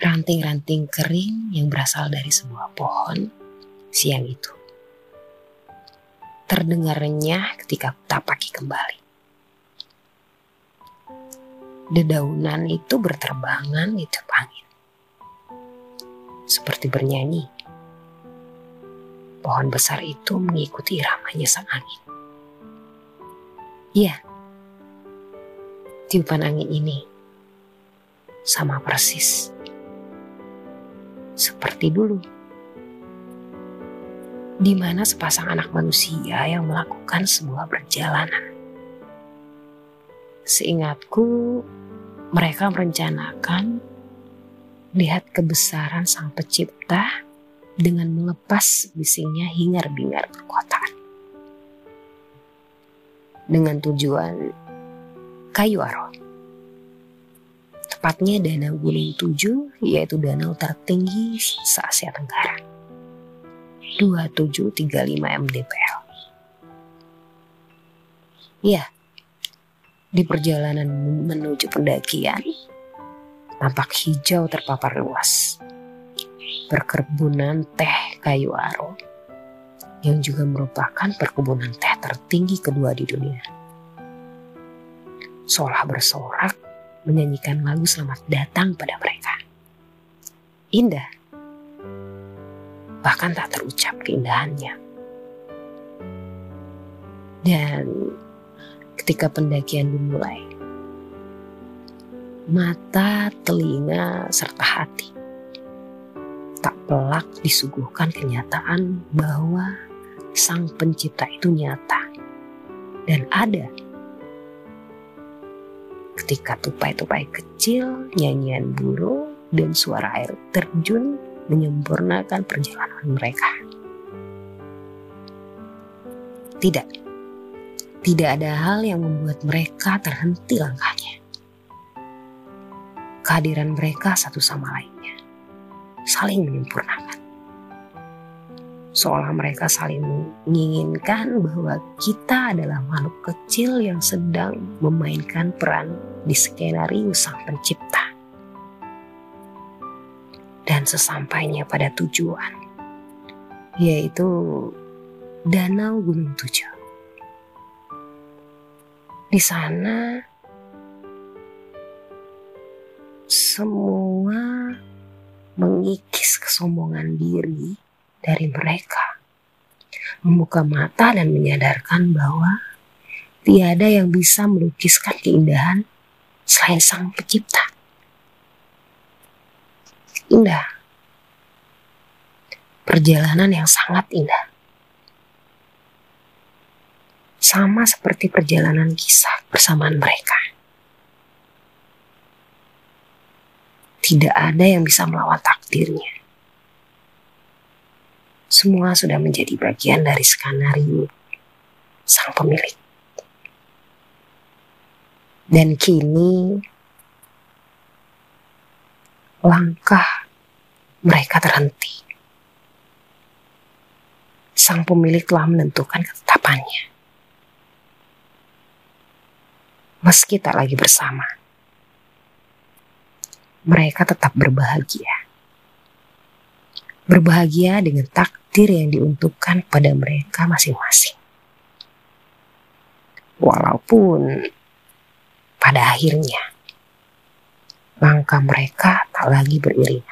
ranting-ranting kering yang berasal dari sebuah pohon siang itu. Terdengar renyah ketika tapaki kembali. Dedaunan itu berterbangan di tiup angin. Seperti bernyanyi. Pohon besar itu mengikuti iramanya sang angin. Iya, tiupan angin ini sama persis seperti dulu. Di mana sepasang anak manusia yang melakukan sebuah perjalanan. Seingatku, mereka merencanakan lihat kebesaran sang pencipta dengan melepas bisingnya hingar-bingar perkotaan. Dengan tujuan kayu aro tepatnya Danau Gunung Tujuh, yaitu danau tertinggi se-Asia Tenggara. 2735 mdpl. Ya, di perjalanan menuju pendakian, tampak hijau terpapar luas. Perkebunan teh kayu aro, yang juga merupakan perkebunan teh tertinggi kedua di dunia. Seolah bersorak menyanyikan lagu selamat datang pada mereka. Indah, bahkan tak terucap keindahannya. Dan ketika pendakian dimulai, mata, telinga, serta hati tak pelak disuguhkan kenyataan bahwa sang pencipta itu nyata dan ada ketika tupai-tupai kecil, nyanyian burung, dan suara air terjun menyempurnakan perjalanan mereka. Tidak, tidak ada hal yang membuat mereka terhenti langkahnya. Kehadiran mereka satu sama lainnya saling menyempurnakan seolah mereka saling menginginkan bahwa kita adalah makhluk kecil yang sedang memainkan peran di skenario sang pencipta. Dan sesampainya pada tujuan, yaitu Danau Gunung Tujuh. Di sana semua mengikis kesombongan diri dari mereka. Membuka mata dan menyadarkan bahwa tiada yang bisa melukiskan keindahan selain sang pencipta. Indah. Perjalanan yang sangat indah. Sama seperti perjalanan kisah bersamaan mereka. Tidak ada yang bisa melawan takdirnya semua sudah menjadi bagian dari skenario sang pemilik. Dan kini langkah mereka terhenti. Sang pemilik telah menentukan ketetapannya. Meski tak lagi bersama, mereka tetap berbahagia berbahagia dengan takdir yang diuntukkan pada mereka masing-masing. Walaupun pada akhirnya langkah mereka tak lagi beriringan.